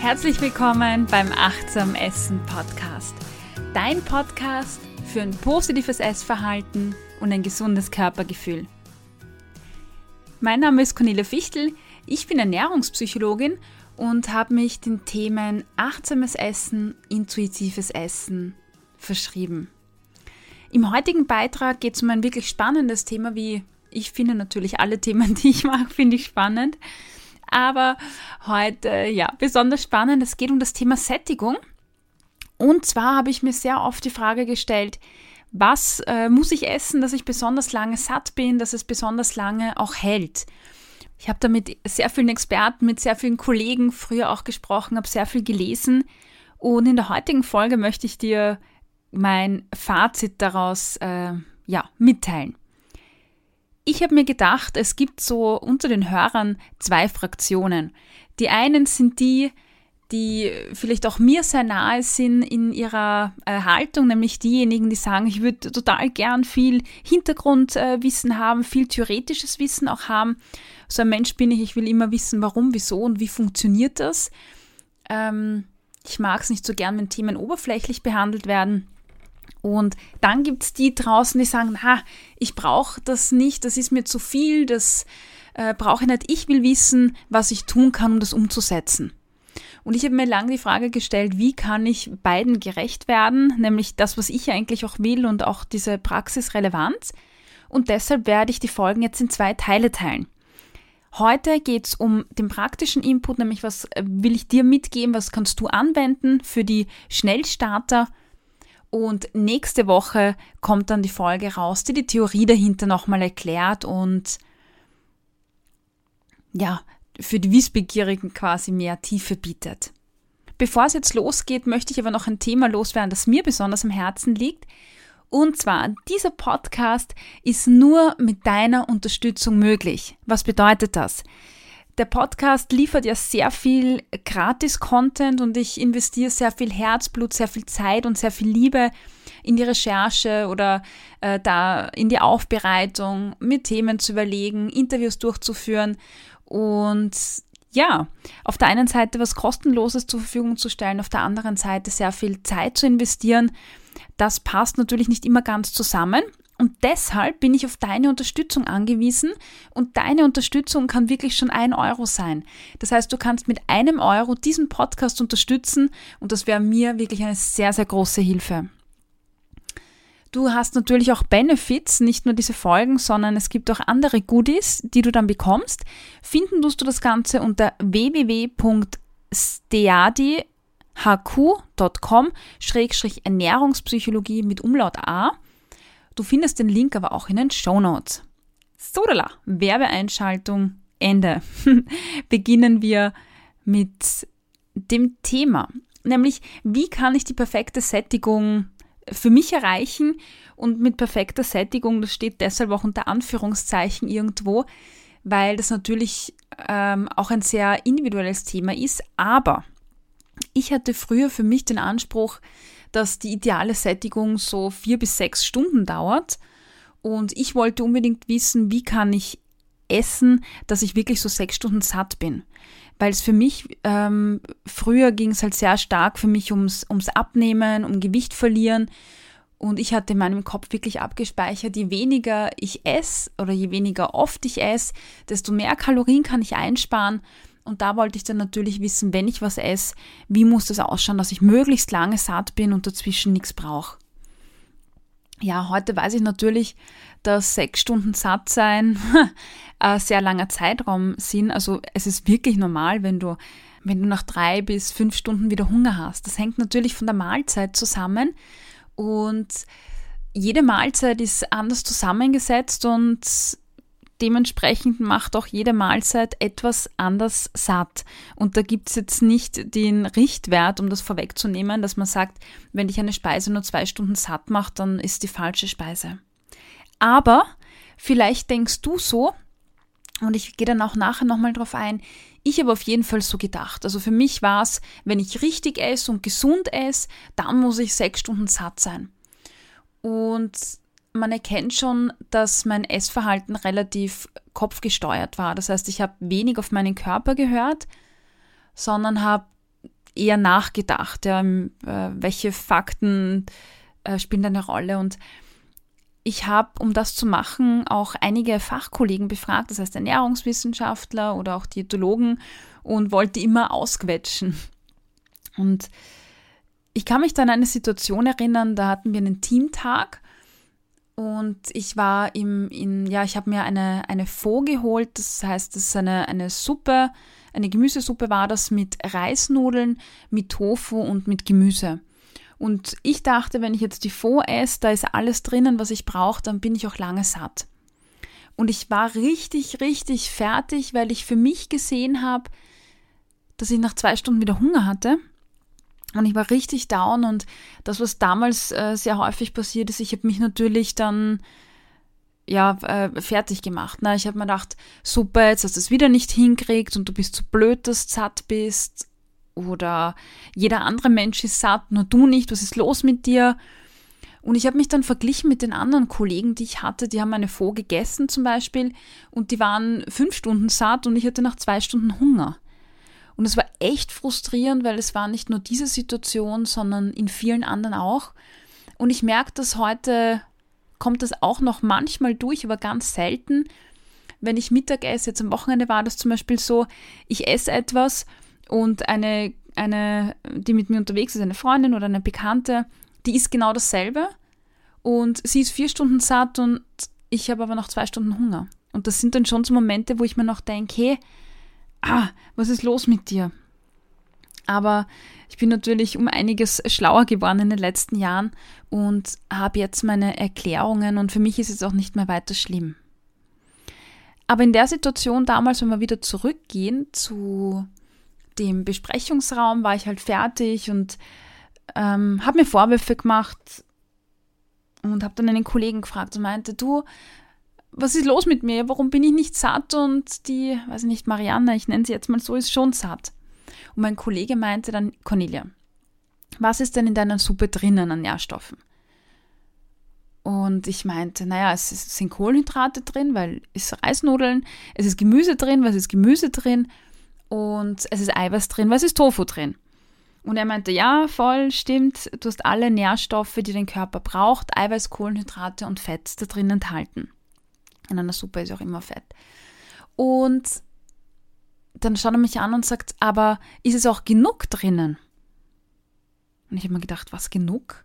Herzlich willkommen beim Achtsam Essen Podcast. Dein Podcast für ein positives Essverhalten und ein gesundes Körpergefühl. Mein Name ist Cornelia Fichtel, ich bin Ernährungspsychologin und habe mich den Themen achtsames Essen, intuitives Essen verschrieben. Im heutigen Beitrag geht es um ein wirklich spannendes Thema, wie ich finde natürlich alle Themen, die ich mache, finde ich spannend. Aber heute, ja, besonders spannend, es geht um das Thema Sättigung. Und zwar habe ich mir sehr oft die Frage gestellt, was äh, muss ich essen, dass ich besonders lange satt bin, dass es besonders lange auch hält. Ich habe da mit sehr vielen Experten, mit sehr vielen Kollegen früher auch gesprochen, habe sehr viel gelesen und in der heutigen Folge möchte ich dir mein Fazit daraus äh, ja, mitteilen. Ich habe mir gedacht, es gibt so unter den Hörern zwei Fraktionen. Die einen sind die, die vielleicht auch mir sehr nahe sind in ihrer äh, Haltung, nämlich diejenigen, die sagen, ich würde total gern viel Hintergrundwissen äh, haben, viel theoretisches Wissen auch haben. So ein Mensch bin ich, ich will immer wissen, warum, wieso und wie funktioniert das. Ähm, ich mag es nicht so gern, wenn Themen oberflächlich behandelt werden. Und dann gibt es die draußen, die sagen, ha, ich brauche das nicht, das ist mir zu viel, das äh, brauche ich nicht. Ich will wissen, was ich tun kann, um das umzusetzen. Und ich habe mir lange die Frage gestellt, wie kann ich beiden gerecht werden, nämlich das, was ich eigentlich auch will und auch diese Praxisrelevanz. Und deshalb werde ich die Folgen jetzt in zwei Teile teilen. Heute geht es um den praktischen Input, nämlich was äh, will ich dir mitgeben, was kannst du anwenden für die Schnellstarter und nächste Woche kommt dann die Folge raus, die die Theorie dahinter nochmal erklärt und ja, für die Wissbegierigen quasi mehr Tiefe bietet. Bevor es jetzt losgeht, möchte ich aber noch ein Thema loswerden, das mir besonders am Herzen liegt. Und zwar, dieser Podcast ist nur mit deiner Unterstützung möglich. Was bedeutet das? Der Podcast liefert ja sehr viel Gratis-Content und ich investiere sehr viel Herzblut, sehr viel Zeit und sehr viel Liebe in die Recherche oder äh, da in die Aufbereitung, mir Themen zu überlegen, Interviews durchzuführen und ja, auf der einen Seite was Kostenloses zur Verfügung zu stellen, auf der anderen Seite sehr viel Zeit zu investieren. Das passt natürlich nicht immer ganz zusammen. Und deshalb bin ich auf deine Unterstützung angewiesen und deine Unterstützung kann wirklich schon ein Euro sein. Das heißt, du kannst mit einem Euro diesen Podcast unterstützen und das wäre mir wirklich eine sehr, sehr große Hilfe. Du hast natürlich auch Benefits, nicht nur diese Folgen, sondern es gibt auch andere Goodies, die du dann bekommst. Finden tust du das Ganze unter www.steadihq.com-ernährungspsychologie mit Umlaut A. Du findest den Link aber auch in den Show Notes. Sodala, Werbeeinschaltung, Ende. Beginnen wir mit dem Thema, nämlich wie kann ich die perfekte Sättigung für mich erreichen und mit perfekter Sättigung, das steht deshalb auch unter Anführungszeichen irgendwo, weil das natürlich ähm, auch ein sehr individuelles Thema ist, aber ich hatte früher für mich den Anspruch, dass die ideale Sättigung so vier bis sechs Stunden dauert. Und ich wollte unbedingt wissen, wie kann ich essen, dass ich wirklich so sechs Stunden satt bin. Weil es für mich, ähm, früher ging es halt sehr stark für mich ums, ums Abnehmen, um Gewicht verlieren. Und ich hatte in meinem Kopf wirklich abgespeichert, je weniger ich esse oder je weniger oft ich esse, desto mehr Kalorien kann ich einsparen. Und da wollte ich dann natürlich wissen, wenn ich was esse, wie muss das ausschauen, dass ich möglichst lange satt bin und dazwischen nichts brauche. Ja, heute weiß ich natürlich, dass sechs Stunden satt sein ein sehr langer Zeitraum sind. Also es ist wirklich normal, wenn du, wenn du nach drei bis fünf Stunden wieder Hunger hast. Das hängt natürlich von der Mahlzeit zusammen und jede Mahlzeit ist anders zusammengesetzt und dementsprechend macht auch jede Mahlzeit etwas anders satt. Und da gibt es jetzt nicht den Richtwert, um das vorwegzunehmen, dass man sagt, wenn dich eine Speise nur zwei Stunden satt macht, dann ist die falsche Speise. Aber vielleicht denkst du so, und ich gehe dann auch nachher nochmal drauf ein, ich habe auf jeden Fall so gedacht. Also für mich war es, wenn ich richtig esse und gesund esse, dann muss ich sechs Stunden satt sein. Und man erkennt schon, dass mein Essverhalten relativ kopfgesteuert war. Das heißt, ich habe wenig auf meinen Körper gehört, sondern habe eher nachgedacht, ja, äh, welche Fakten äh, spielen eine Rolle und ich habe, um das zu machen, auch einige Fachkollegen befragt, das heißt Ernährungswissenschaftler oder auch Diätologen und wollte immer ausquetschen. Und ich kann mich dann an eine Situation erinnern, da hatten wir einen Teamtag und ich war im, in, ja, ich habe mir eine, eine Faux geholt, das heißt, das ist eine, eine Suppe, eine Gemüsesuppe war das mit Reisnudeln, mit Tofu und mit Gemüse. Und ich dachte, wenn ich jetzt die Faux esse, da ist alles drinnen, was ich brauche, dann bin ich auch lange satt. Und ich war richtig, richtig fertig, weil ich für mich gesehen habe, dass ich nach zwei Stunden wieder Hunger hatte. Und ich war richtig down und das, was damals äh, sehr häufig passiert ist, ich habe mich natürlich dann ja, äh, fertig gemacht. Ne? Ich habe mir gedacht, super, jetzt hast du es wieder nicht hinkriegt und du bist zu blöd, dass du satt bist. Oder jeder andere Mensch ist satt, nur du nicht, was ist los mit dir? Und ich habe mich dann verglichen mit den anderen Kollegen, die ich hatte. Die haben eine Faux gegessen zum Beispiel und die waren fünf Stunden satt und ich hatte nach zwei Stunden Hunger. Und es war echt frustrierend, weil es war nicht nur diese Situation, sondern in vielen anderen auch. Und ich merke dass heute, kommt das auch noch manchmal durch, aber ganz selten. Wenn ich Mittag esse, jetzt am Wochenende war das zum Beispiel so, ich esse etwas und eine, eine, die mit mir unterwegs ist, eine Freundin oder eine Bekannte, die isst genau dasselbe und sie ist vier Stunden satt und ich habe aber noch zwei Stunden Hunger. Und das sind dann schon so Momente, wo ich mir noch denke, hey, ah, was ist los mit dir? Aber ich bin natürlich um einiges schlauer geworden in den letzten Jahren und habe jetzt meine Erklärungen und für mich ist es auch nicht mehr weiter schlimm. Aber in der Situation damals, wenn wir wieder zurückgehen zu dem Besprechungsraum, war ich halt fertig und ähm, habe mir Vorwürfe gemacht und habe dann einen Kollegen gefragt und meinte, du, was ist los mit mir? Warum bin ich nicht satt? Und die, weiß ich nicht, Marianne, ich nenne sie jetzt mal so, ist schon satt. Und mein Kollege meinte dann, Cornelia, was ist denn in deiner Suppe drinnen an Nährstoffen? Und ich meinte, naja, es sind Kohlenhydrate drin, weil es ist Reisnudeln, es ist Gemüse drin, es ist Gemüse drin und es ist Eiweiß drin, es ist Tofu drin. Und er meinte, ja, voll, stimmt, du hast alle Nährstoffe, die dein Körper braucht, Eiweiß, Kohlenhydrate und Fett da drin enthalten. In einer Suppe ist auch immer Fett. Und dann schaut er mich an und sagt, aber ist es auch genug drinnen? Und ich habe mir gedacht, was genug?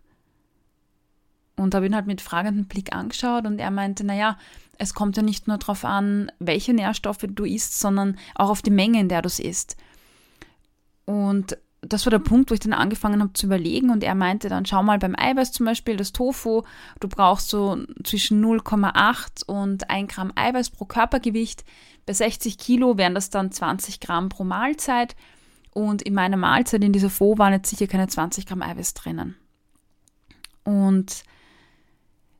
Und habe ihn halt mit fragendem Blick angeschaut und er meinte, naja, es kommt ja nicht nur darauf an, welche Nährstoffe du isst, sondern auch auf die Menge, in der du es isst. Und das war der Punkt, wo ich dann angefangen habe zu überlegen und er meinte dann, schau mal beim Eiweiß zum Beispiel, das Tofu, du brauchst so zwischen 0,8 und 1 Gramm Eiweiß pro Körpergewicht. Bei 60 Kilo wären das dann 20 Gramm pro Mahlzeit und in meiner Mahlzeit in dieser Faux waren jetzt sicher keine 20 Gramm Eiweiß drinnen. Und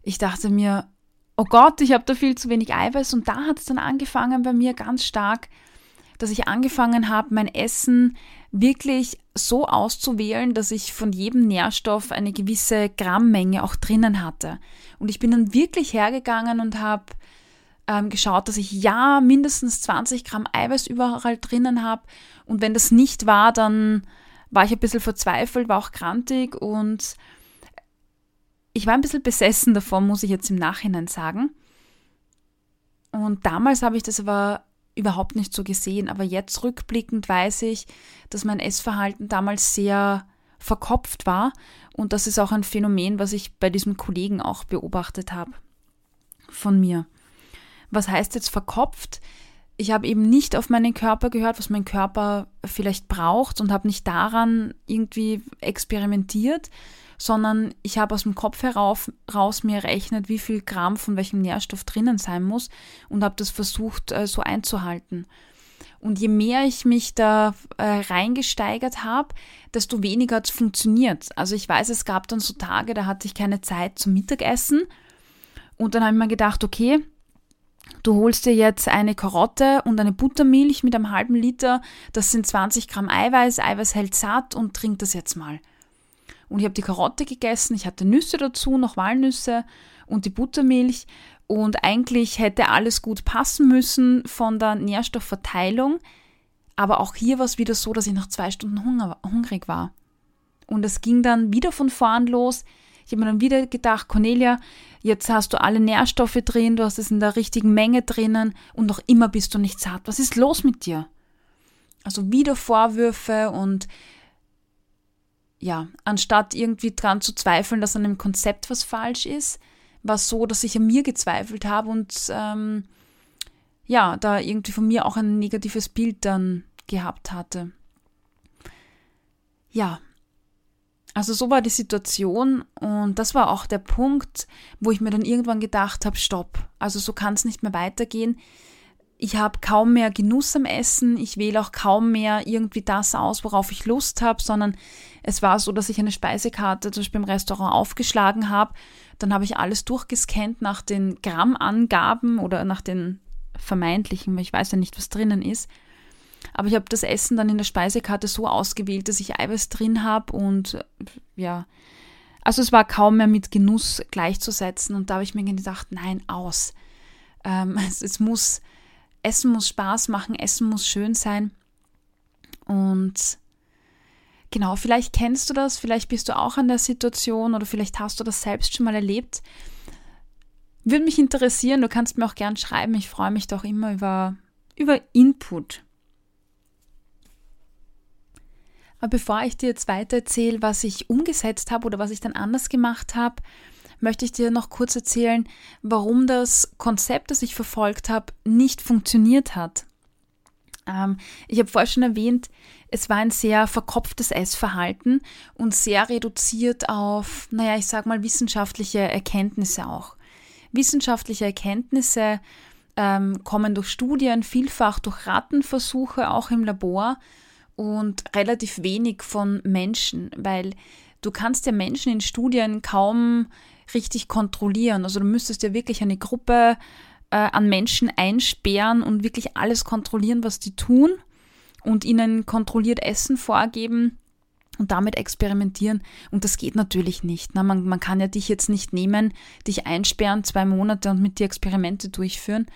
ich dachte mir, oh Gott, ich habe da viel zu wenig Eiweiß und da hat es dann angefangen bei mir ganz stark, dass ich angefangen habe, mein Essen wirklich so auszuwählen, dass ich von jedem Nährstoff eine gewisse Grammmenge auch drinnen hatte. Und ich bin dann wirklich hergegangen und habe ähm, geschaut, dass ich ja mindestens 20 Gramm Eiweiß überall drinnen habe. Und wenn das nicht war, dann war ich ein bisschen verzweifelt, war auch krantig und ich war ein bisschen besessen davon, muss ich jetzt im Nachhinein sagen. Und damals habe ich das aber überhaupt nicht so gesehen. Aber jetzt rückblickend weiß ich, dass mein Essverhalten damals sehr verkopft war. Und das ist auch ein Phänomen, was ich bei diesem Kollegen auch beobachtet habe von mir. Was heißt jetzt verkopft? Ich habe eben nicht auf meinen Körper gehört, was mein Körper vielleicht braucht und habe nicht daran irgendwie experimentiert, sondern ich habe aus dem Kopf herauf, raus mir errechnet, wie viel Gramm von welchem Nährstoff drinnen sein muss und habe das versucht äh, so einzuhalten. Und je mehr ich mich da äh, reingesteigert habe, desto weniger hat es funktioniert. Also ich weiß, es gab dann so Tage, da hatte ich keine Zeit zum Mittagessen. Und dann habe ich mir gedacht, okay, du holst dir jetzt eine Karotte und eine Buttermilch mit einem halben Liter. Das sind 20 Gramm Eiweiß. Eiweiß hält satt und trink das jetzt mal. Und ich habe die Karotte gegessen, ich hatte Nüsse dazu, noch Walnüsse und die Buttermilch. Und eigentlich hätte alles gut passen müssen von der Nährstoffverteilung. Aber auch hier war es wieder so, dass ich nach zwei Stunden Hunger, hungrig war. Und es ging dann wieder von vorn los. Ich habe mir dann wieder gedacht, Cornelia, jetzt hast du alle Nährstoffe drin, du hast es in der richtigen Menge drinnen und noch immer bist du nicht satt. Was ist los mit dir? Also wieder Vorwürfe und ja, anstatt irgendwie dran zu zweifeln, dass an einem Konzept was falsch ist, war es so, dass ich an mir gezweifelt habe und ähm, ja, da irgendwie von mir auch ein negatives Bild dann gehabt hatte. Ja, also so war die Situation und das war auch der Punkt, wo ich mir dann irgendwann gedacht habe, stopp, also so kann es nicht mehr weitergehen. Ich habe kaum mehr Genuss am Essen, ich wähle auch kaum mehr irgendwie das aus, worauf ich Lust habe, sondern es war so, dass ich eine Speisekarte zum Beispiel im Restaurant aufgeschlagen habe, dann habe ich alles durchgescannt nach den Grammangaben oder nach den vermeintlichen, weil ich weiß ja nicht, was drinnen ist. Aber ich habe das Essen dann in der Speisekarte so ausgewählt, dass ich Eiweiß drin habe und ja, also es war kaum mehr mit Genuss gleichzusetzen und da habe ich mir gedacht, nein, aus. Ähm, es, es muss, Essen muss Spaß machen, Essen muss schön sein und genau, vielleicht kennst du das, vielleicht bist du auch an der Situation oder vielleicht hast du das selbst schon mal erlebt. Würde mich interessieren, du kannst mir auch gern schreiben, ich freue mich doch immer über, über Input. Aber bevor ich dir jetzt weiter erzähle, was ich umgesetzt habe oder was ich dann anders gemacht habe, möchte ich dir noch kurz erzählen, warum das Konzept, das ich verfolgt habe, nicht funktioniert hat. Ähm, ich habe vorher schon erwähnt, es war ein sehr verkopftes Essverhalten und sehr reduziert auf, naja, ich sage mal, wissenschaftliche Erkenntnisse auch. Wissenschaftliche Erkenntnisse ähm, kommen durch Studien, vielfach durch Rattenversuche, auch im Labor und relativ wenig von Menschen, weil du kannst ja Menschen in Studien kaum richtig kontrollieren. Also du müsstest ja wirklich eine Gruppe äh, an Menschen einsperren und wirklich alles kontrollieren, was die tun und ihnen kontrolliert Essen vorgeben und damit experimentieren. Und das geht natürlich nicht. Ne? Man, man kann ja dich jetzt nicht nehmen, dich einsperren, zwei Monate und mit dir Experimente durchführen.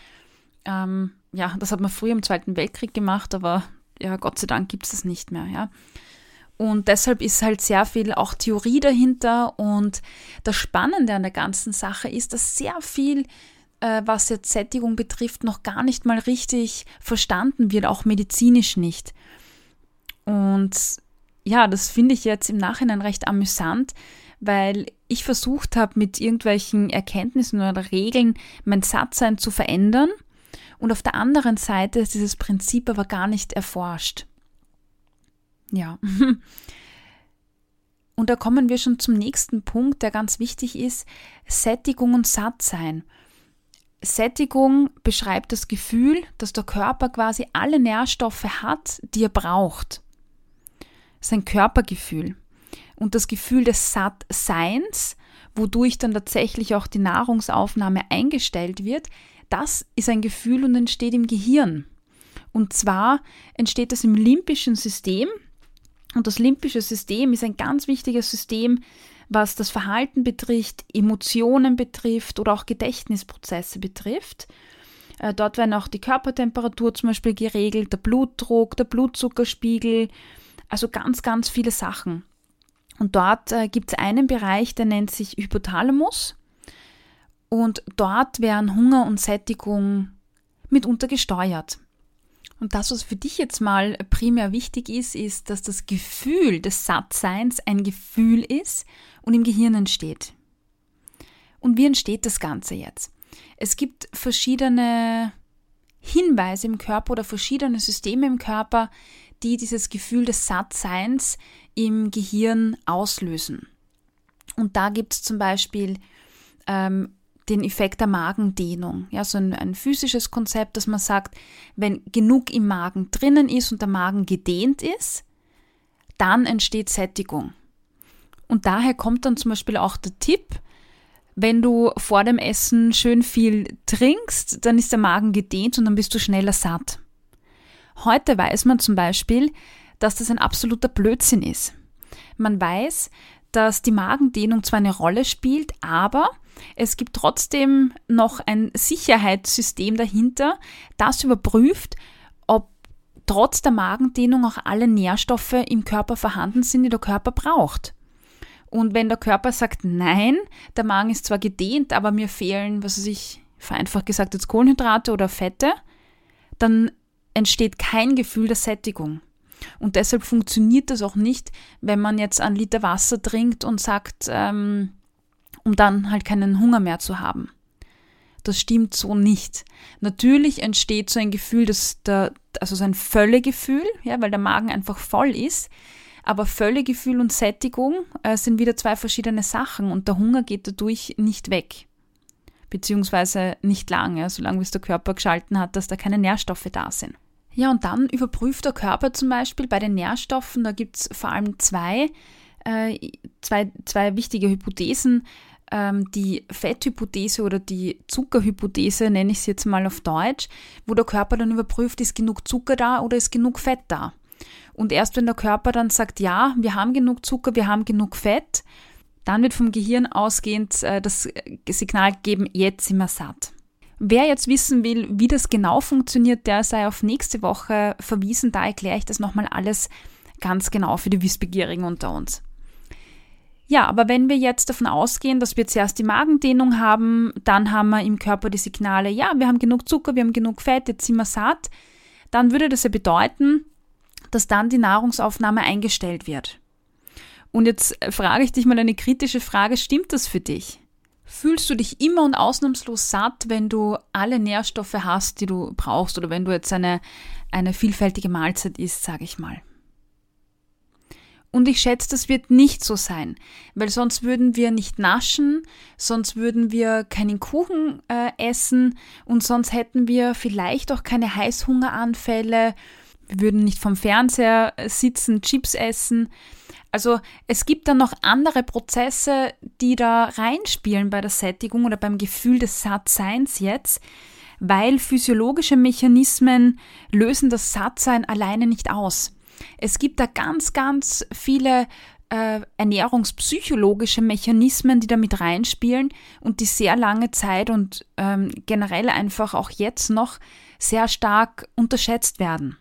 Ähm, ja, das hat man früher im Zweiten Weltkrieg gemacht, aber ja, Gott sei Dank gibt es das nicht mehr, ja. Und deshalb ist halt sehr viel auch Theorie dahinter. Und das Spannende an der ganzen Sache ist, dass sehr viel, äh, was jetzt Sättigung betrifft, noch gar nicht mal richtig verstanden wird, auch medizinisch nicht. Und ja, das finde ich jetzt im Nachhinein recht amüsant, weil ich versucht habe, mit irgendwelchen Erkenntnissen oder Regeln mein Satzsein zu verändern – und auf der anderen Seite ist dieses Prinzip aber gar nicht erforscht. Ja. Und da kommen wir schon zum nächsten Punkt, der ganz wichtig ist, Sättigung und Sattsein. Sättigung beschreibt das Gefühl, dass der Körper quasi alle Nährstoffe hat, die er braucht. Sein Körpergefühl. Und das Gefühl des Sattseins, wodurch dann tatsächlich auch die Nahrungsaufnahme eingestellt wird, das ist ein Gefühl und entsteht im Gehirn. Und zwar entsteht das im limbischen System. Und das limbische System ist ein ganz wichtiges System, was das Verhalten betrifft, Emotionen betrifft oder auch Gedächtnisprozesse betrifft. Äh, dort werden auch die Körpertemperatur zum Beispiel geregelt, der Blutdruck, der Blutzuckerspiegel, also ganz, ganz viele Sachen. Und dort äh, gibt es einen Bereich, der nennt sich Hypothalamus. Und dort werden Hunger und Sättigung mitunter gesteuert. Und das, was für dich jetzt mal primär wichtig ist, ist, dass das Gefühl des Sattseins ein Gefühl ist und im Gehirn entsteht. Und wie entsteht das Ganze jetzt? Es gibt verschiedene Hinweise im Körper oder verschiedene Systeme im Körper, die dieses Gefühl des Sattseins im Gehirn auslösen. Und da gibt es zum Beispiel ähm, den Effekt der Magendehnung. Ja, so ein, ein physisches Konzept, dass man sagt, wenn genug im Magen drinnen ist und der Magen gedehnt ist, dann entsteht Sättigung. Und daher kommt dann zum Beispiel auch der Tipp, wenn du vor dem Essen schön viel trinkst, dann ist der Magen gedehnt und dann bist du schneller satt. Heute weiß man zum Beispiel, dass das ein absoluter Blödsinn ist. Man weiß, dass die Magendehnung zwar eine Rolle spielt, aber es gibt trotzdem noch ein Sicherheitssystem dahinter, das überprüft, ob trotz der Magendehnung auch alle Nährstoffe im Körper vorhanden sind, die der Körper braucht. Und wenn der Körper sagt, nein, der Magen ist zwar gedehnt, aber mir fehlen, was weiß ich, vereinfacht gesagt jetzt Kohlenhydrate oder Fette, dann entsteht kein Gefühl der Sättigung. Und deshalb funktioniert das auch nicht, wenn man jetzt einen Liter Wasser trinkt und sagt, ähm, um dann halt keinen Hunger mehr zu haben. Das stimmt so nicht. Natürlich entsteht so ein Gefühl, dass der, also so ein Völlegefühl, ja, weil der Magen einfach voll ist. Aber Völlegefühl und Sättigung äh, sind wieder zwei verschiedene Sachen und der Hunger geht dadurch nicht weg. Beziehungsweise nicht lange, solange bis der Körper geschalten hat, dass da keine Nährstoffe da sind. Ja, und dann überprüft der Körper zum Beispiel bei den Nährstoffen, da gibt es vor allem zwei, äh, zwei, zwei wichtige Hypothesen. Ähm, die Fetthypothese oder die Zuckerhypothese, nenne ich sie jetzt mal auf Deutsch, wo der Körper dann überprüft, ist genug Zucker da oder ist genug Fett da. Und erst wenn der Körper dann sagt, ja, wir haben genug Zucker, wir haben genug Fett, dann wird vom Gehirn ausgehend äh, das Signal geben, jetzt sind wir satt. Wer jetzt wissen will, wie das genau funktioniert, der sei auf nächste Woche verwiesen. Da erkläre ich das nochmal alles ganz genau für die Wissbegierigen unter uns. Ja, aber wenn wir jetzt davon ausgehen, dass wir zuerst die Magendehnung haben, dann haben wir im Körper die Signale, ja, wir haben genug Zucker, wir haben genug Fett, jetzt sind wir satt, dann würde das ja bedeuten, dass dann die Nahrungsaufnahme eingestellt wird. Und jetzt frage ich dich mal eine kritische Frage, stimmt das für dich? Fühlst du dich immer und ausnahmslos satt, wenn du alle Nährstoffe hast, die du brauchst oder wenn du jetzt eine, eine vielfältige Mahlzeit isst, sage ich mal? Und ich schätze, das wird nicht so sein, weil sonst würden wir nicht naschen, sonst würden wir keinen Kuchen äh, essen und sonst hätten wir vielleicht auch keine Heißhungeranfälle, wir würden nicht vom Fernseher sitzen, Chips essen. Also es gibt dann noch andere Prozesse, die da reinspielen bei der Sättigung oder beim Gefühl des Sattseins jetzt, weil physiologische Mechanismen lösen das Sattsein alleine nicht aus. Es gibt da ganz, ganz viele äh, ernährungspsychologische Mechanismen, die da mit reinspielen und die sehr lange Zeit und ähm, generell einfach auch jetzt noch sehr stark unterschätzt werden.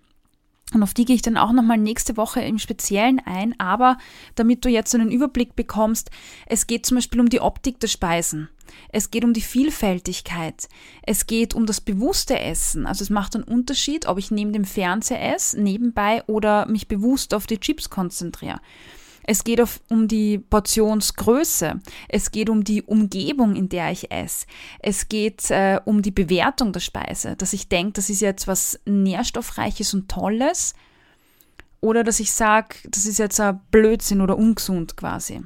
Und auf die gehe ich dann auch nochmal nächste Woche im Speziellen ein. Aber damit du jetzt einen Überblick bekommst, es geht zum Beispiel um die Optik der Speisen. Es geht um die Vielfältigkeit. Es geht um das bewusste Essen. Also es macht einen Unterschied, ob ich neben dem Fernseher esse, nebenbei oder mich bewusst auf die Chips konzentriere. Es geht um die Portionsgröße. Es geht um die Umgebung, in der ich esse. Es geht äh, um die Bewertung der Speise, dass ich denke, das ist jetzt was Nährstoffreiches und Tolles. Oder dass ich sage, das ist jetzt ein Blödsinn oder ungesund quasi.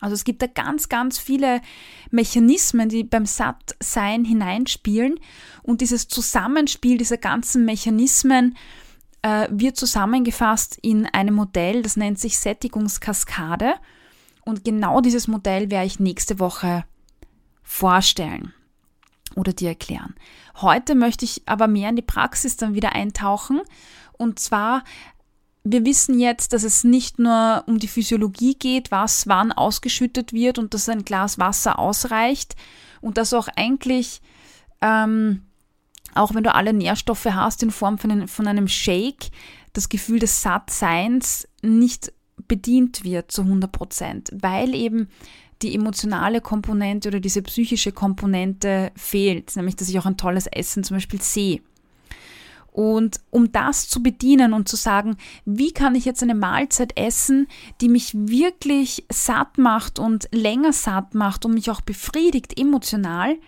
Also es gibt da ganz, ganz viele Mechanismen, die beim Sattsein hineinspielen. Und dieses Zusammenspiel dieser ganzen Mechanismen äh, wird zusammengefasst in einem Modell, das nennt sich Sättigungskaskade. Und genau dieses Modell werde ich nächste Woche vorstellen oder dir erklären. Heute möchte ich aber mehr in die Praxis dann wieder eintauchen. Und zwar, wir wissen jetzt, dass es nicht nur um die Physiologie geht, was wann ausgeschüttet wird und dass ein Glas Wasser ausreicht und dass auch eigentlich ähm, auch wenn du alle Nährstoffe hast in Form von einem, von einem Shake, das Gefühl des Sattseins nicht bedient wird zu 100 Prozent, weil eben die emotionale Komponente oder diese psychische Komponente fehlt, nämlich dass ich auch ein tolles Essen zum Beispiel sehe. Und um das zu bedienen und zu sagen, wie kann ich jetzt eine Mahlzeit essen, die mich wirklich satt macht und länger satt macht und mich auch befriedigt emotional,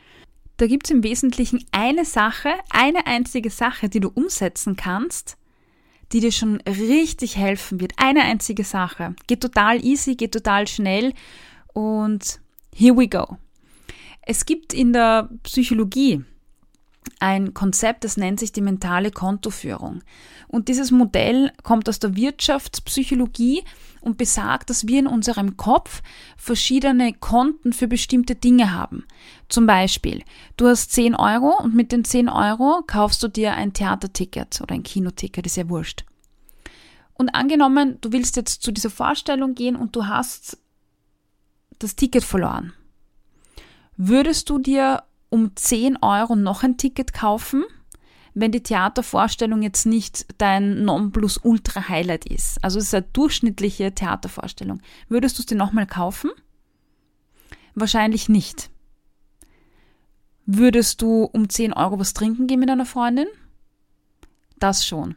da gibt es im Wesentlichen eine Sache, eine einzige Sache, die du umsetzen kannst, die dir schon richtig helfen wird. Eine einzige Sache. Geht total easy, geht total schnell und here we go. Es gibt in der Psychologie ein Konzept, das nennt sich die mentale Kontoführung. Und dieses Modell kommt aus der Wirtschaftspsychologie und besagt, dass wir in unserem Kopf verschiedene Konten für bestimmte Dinge haben. Zum Beispiel, du hast 10 Euro und mit den 10 Euro kaufst du dir ein Theaterticket oder ein Kinoticket, ist ja wurscht. Und angenommen, du willst jetzt zu dieser Vorstellung gehen und du hast das Ticket verloren. Würdest du dir um 10 Euro noch ein Ticket kaufen, wenn die Theatervorstellung jetzt nicht dein Nonplusultra-Highlight ist. Also es ist eine durchschnittliche Theatervorstellung. Würdest du es dir nochmal kaufen? Wahrscheinlich nicht. Würdest du um 10 Euro was trinken gehen mit einer Freundin? Das schon.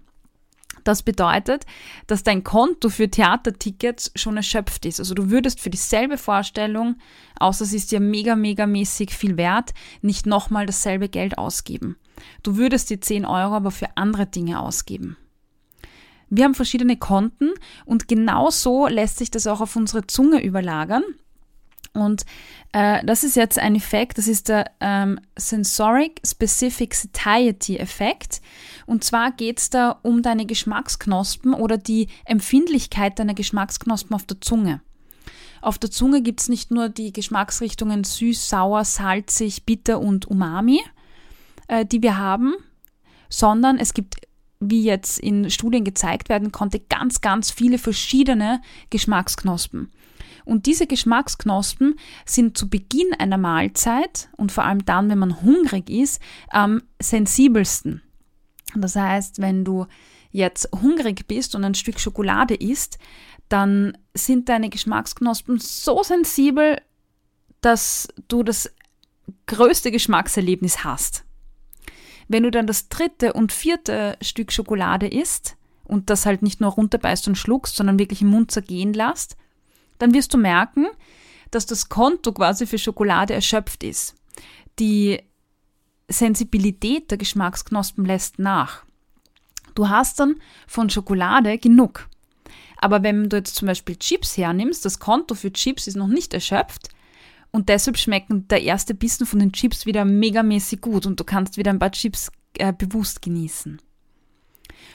Das bedeutet, dass dein Konto für Theatertickets schon erschöpft ist. Also du würdest für dieselbe Vorstellung, außer es ist dir mega, mega mäßig viel wert, nicht nochmal dasselbe Geld ausgeben. Du würdest die 10 Euro aber für andere Dinge ausgeben. Wir haben verschiedene Konten und genau so lässt sich das auch auf unsere Zunge überlagern. Und äh, das ist jetzt ein Effekt, das ist der ähm, Sensoric Specific Satiety Effekt. Und zwar geht es da um deine Geschmacksknospen oder die Empfindlichkeit deiner Geschmacksknospen auf der Zunge. Auf der Zunge gibt es nicht nur die Geschmacksrichtungen süß, sauer, salzig, bitter und umami, äh, die wir haben, sondern es gibt wie jetzt in Studien gezeigt werden konnte, ganz, ganz viele verschiedene Geschmacksknospen. Und diese Geschmacksknospen sind zu Beginn einer Mahlzeit und vor allem dann, wenn man hungrig ist, am sensibelsten. Das heißt, wenn du jetzt hungrig bist und ein Stück Schokolade isst, dann sind deine Geschmacksknospen so sensibel, dass du das größte Geschmackserlebnis hast. Wenn du dann das dritte und vierte Stück Schokolade isst und das halt nicht nur runterbeißt und schluckst, sondern wirklich im Mund zergehen lässt, dann wirst du merken, dass das Konto quasi für Schokolade erschöpft ist. Die Sensibilität der Geschmacksknospen lässt nach. Du hast dann von Schokolade genug. Aber wenn du jetzt zum Beispiel Chips hernimmst, das Konto für Chips ist noch nicht erschöpft und deshalb schmecken der erste Bissen von den Chips wieder megamäßig gut und du kannst wieder ein paar Chips äh, bewusst genießen.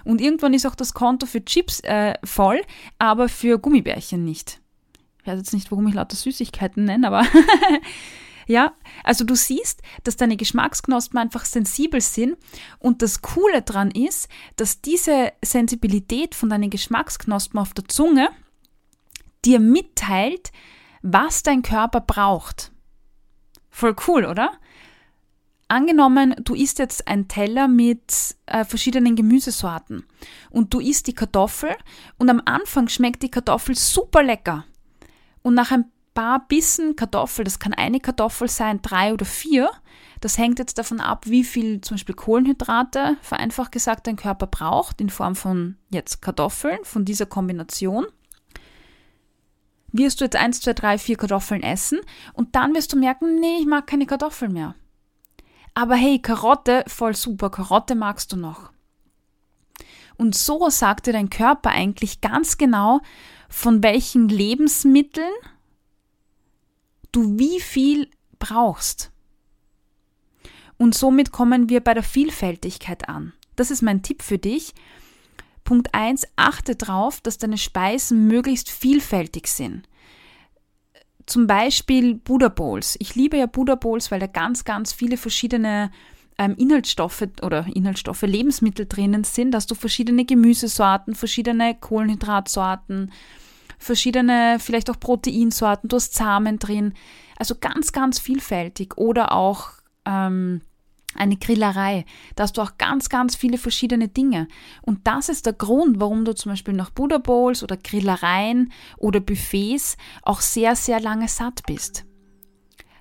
Und irgendwann ist auch das Konto für Chips äh, voll, aber für Gummibärchen nicht. Ich weiß jetzt nicht, warum ich lauter Süßigkeiten nenne, aber ja, also du siehst, dass deine Geschmacksknospen einfach sensibel sind und das Coole dran ist, dass diese Sensibilität von deinen Geschmacksknospen auf der Zunge dir mitteilt, was dein Körper braucht. Voll cool, oder? Angenommen, du isst jetzt einen Teller mit äh, verschiedenen Gemüsesorten und du isst die Kartoffel und am Anfang schmeckt die Kartoffel super lecker. Und nach ein paar Bissen Kartoffel, das kann eine Kartoffel sein, drei oder vier, das hängt jetzt davon ab, wie viel zum Beispiel Kohlenhydrate, vereinfacht gesagt, dein Körper braucht, in Form von jetzt Kartoffeln, von dieser Kombination. Wirst du jetzt eins, zwei, drei, vier Kartoffeln essen und dann wirst du merken, nee, ich mag keine Kartoffeln mehr. Aber hey, Karotte, voll super, Karotte magst du noch. Und so sagt dir dein Körper eigentlich ganz genau, von welchen Lebensmitteln du wie viel brauchst. Und somit kommen wir bei der Vielfältigkeit an. Das ist mein Tipp für dich. Punkt 1, achte darauf, dass deine Speisen möglichst vielfältig sind. Zum Beispiel Buddha Bowls. Ich liebe ja Buddha Bowls, weil da ganz, ganz viele verschiedene ähm, Inhaltsstoffe oder Inhaltsstoffe, Lebensmittel drinnen sind, dass du verschiedene Gemüsesorten, verschiedene Kohlenhydratsorten, verschiedene vielleicht auch Proteinsorten, du hast Samen drin, also ganz, ganz vielfältig oder auch ähm, eine Grillerei. Da hast du auch ganz, ganz viele verschiedene Dinge. Und das ist der Grund, warum du zum Beispiel nach Buddha Bowls oder Grillereien oder Buffets auch sehr, sehr lange satt bist.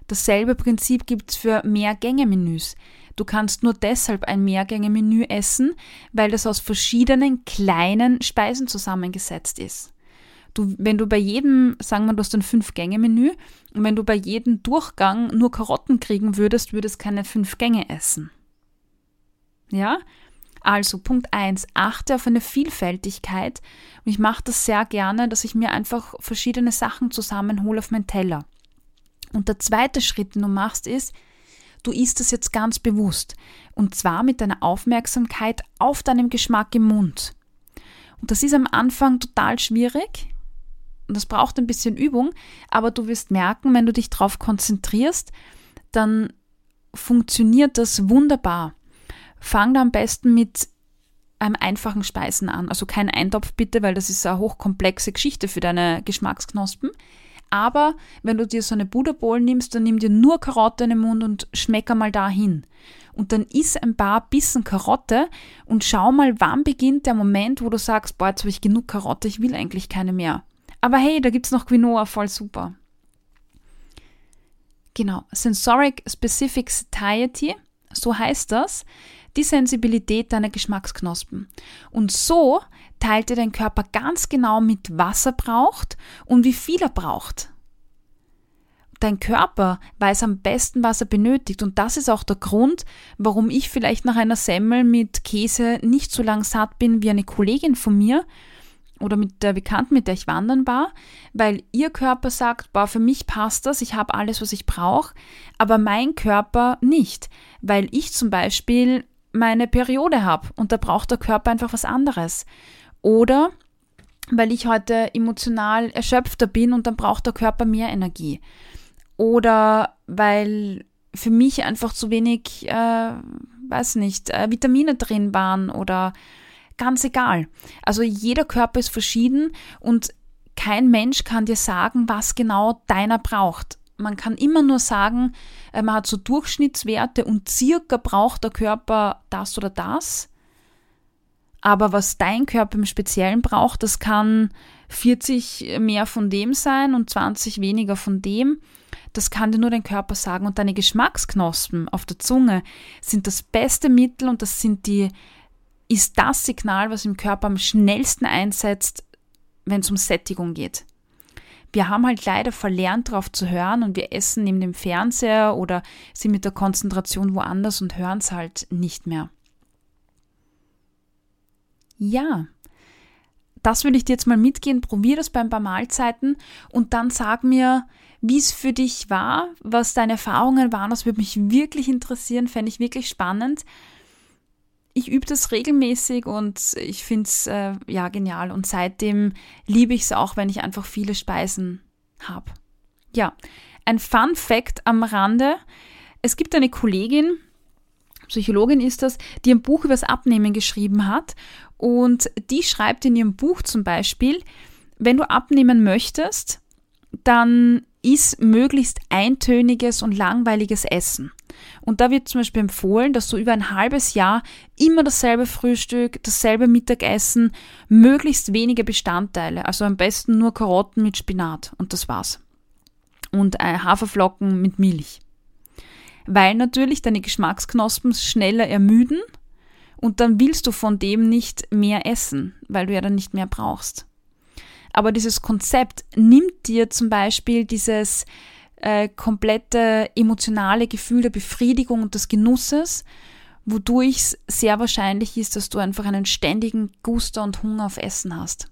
Dasselbe Prinzip gibt es für Mehrgänge-Menüs. Du kannst nur deshalb ein Mehrgänge-Menü essen, weil das aus verschiedenen kleinen Speisen zusammengesetzt ist. Du, wenn du bei jedem, sagen wir, du hast ein Fünf-Gänge-Menü, und wenn du bei jedem Durchgang nur Karotten kriegen würdest, würdest keine fünf Gänge essen. Ja? Also Punkt 1, achte auf eine Vielfältigkeit. Und ich mache das sehr gerne, dass ich mir einfach verschiedene Sachen zusammenhole auf meinen Teller. Und der zweite Schritt, den du machst, ist, du isst es jetzt ganz bewusst. Und zwar mit deiner Aufmerksamkeit auf deinem Geschmack im Mund. Und das ist am Anfang total schwierig. Das braucht ein bisschen Übung, aber du wirst merken, wenn du dich darauf konzentrierst, dann funktioniert das wunderbar. Fang da am besten mit einem einfachen Speisen an. Also kein Eintopf bitte, weil das ist eine hochkomplexe Geschichte für deine Geschmacksknospen. Aber wenn du dir so eine Buddha Bowl nimmst, dann nimm dir nur Karotte in den Mund und schmeck einmal dahin. und dann iss ein paar Bissen Karotte und schau mal, wann beginnt der Moment, wo du sagst, boah, jetzt habe ich genug Karotte, ich will eigentlich keine mehr. Aber hey, da gibt es noch Quinoa, voll super. Genau, Sensoric Specific Satiety, so heißt das, die Sensibilität deiner Geschmacksknospen. Und so teilt dir dein Körper ganz genau mit, was er braucht und wie viel er braucht. Dein Körper weiß am besten, was er benötigt. Und das ist auch der Grund, warum ich vielleicht nach einer Semmel mit Käse nicht so lang satt bin wie eine Kollegin von mir oder mit der Bekannten, mit der ich wandern war, weil ihr Körper sagt, boah, für mich passt das, ich habe alles, was ich brauche, aber mein Körper nicht, weil ich zum Beispiel meine Periode habe und da braucht der Körper einfach was anderes. Oder weil ich heute emotional erschöpfter bin und dann braucht der Körper mehr Energie oder weil für mich einfach zu wenig, äh, weiß nicht, äh, Vitamine drin waren oder ganz egal. Also jeder Körper ist verschieden und kein Mensch kann dir sagen, was genau deiner braucht. Man kann immer nur sagen, äh, man hat so Durchschnittswerte und circa braucht der Körper das oder das. Aber was dein Körper im Speziellen braucht, das kann 40 mehr von dem sein und 20 weniger von dem. Das kann dir nur dein Körper sagen. Und deine Geschmacksknospen auf der Zunge sind das beste Mittel und das sind die, ist das Signal, was im Körper am schnellsten einsetzt, wenn es um Sättigung geht. Wir haben halt leider verlernt, darauf zu hören und wir essen neben dem Fernseher oder sind mit der Konzentration woanders und hören es halt nicht mehr. Ja, das würde ich dir jetzt mal mitgehen. Probier das bei ein paar Mahlzeiten und dann sag mir, wie es für dich war, was deine Erfahrungen waren. Das würde mich wirklich interessieren, fände ich wirklich spannend. Ich übe das regelmäßig und ich finde es äh, ja genial. Und seitdem liebe ich es auch, wenn ich einfach viele Speisen habe. Ja, ein Fun Fact am Rande. Es gibt eine Kollegin, Psychologin ist das, die ein Buch übers Abnehmen geschrieben hat. Und die schreibt in ihrem Buch zum Beispiel, wenn du abnehmen möchtest, dann ist möglichst eintöniges und langweiliges Essen. Und da wird zum Beispiel empfohlen, dass du über ein halbes Jahr immer dasselbe Frühstück, dasselbe Mittagessen, möglichst wenige Bestandteile, also am besten nur Karotten mit Spinat und das war's. Und äh, Haferflocken mit Milch. Weil natürlich deine Geschmacksknospen schneller ermüden und dann willst du von dem nicht mehr essen, weil du ja dann nicht mehr brauchst. Aber dieses Konzept nimmt dir zum Beispiel dieses äh, komplette emotionale Gefühl der Befriedigung und des Genusses, wodurch es sehr wahrscheinlich ist, dass du einfach einen ständigen Guster und Hunger auf Essen hast.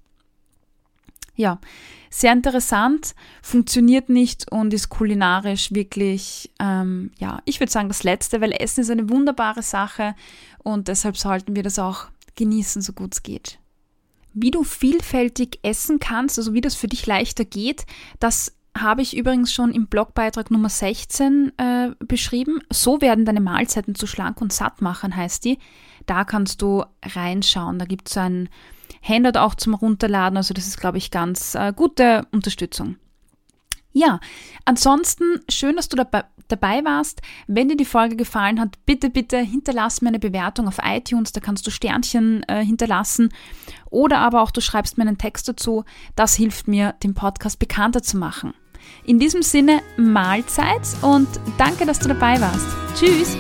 Ja, sehr interessant, funktioniert nicht und ist kulinarisch wirklich, ähm, ja, ich würde sagen das Letzte, weil Essen ist eine wunderbare Sache und deshalb sollten wir das auch genießen, so gut es geht. Wie du vielfältig essen kannst, also wie das für dich leichter geht, das habe ich übrigens schon im Blogbeitrag Nummer 16 äh, beschrieben. So werden deine Mahlzeiten zu schlank und satt machen, heißt die. Da kannst du reinschauen. Da gibt es ein Handout auch zum Runterladen. Also das ist, glaube ich, ganz äh, gute Unterstützung. Ja, ansonsten schön, dass du dabei, dabei warst. Wenn dir die Folge gefallen hat, bitte, bitte hinterlass mir eine Bewertung auf iTunes. Da kannst du Sternchen äh, hinterlassen. Oder aber auch du schreibst mir einen Text dazu. Das hilft mir, den Podcast bekannter zu machen. In diesem Sinne, Mahlzeit und danke, dass du dabei warst. Tschüss!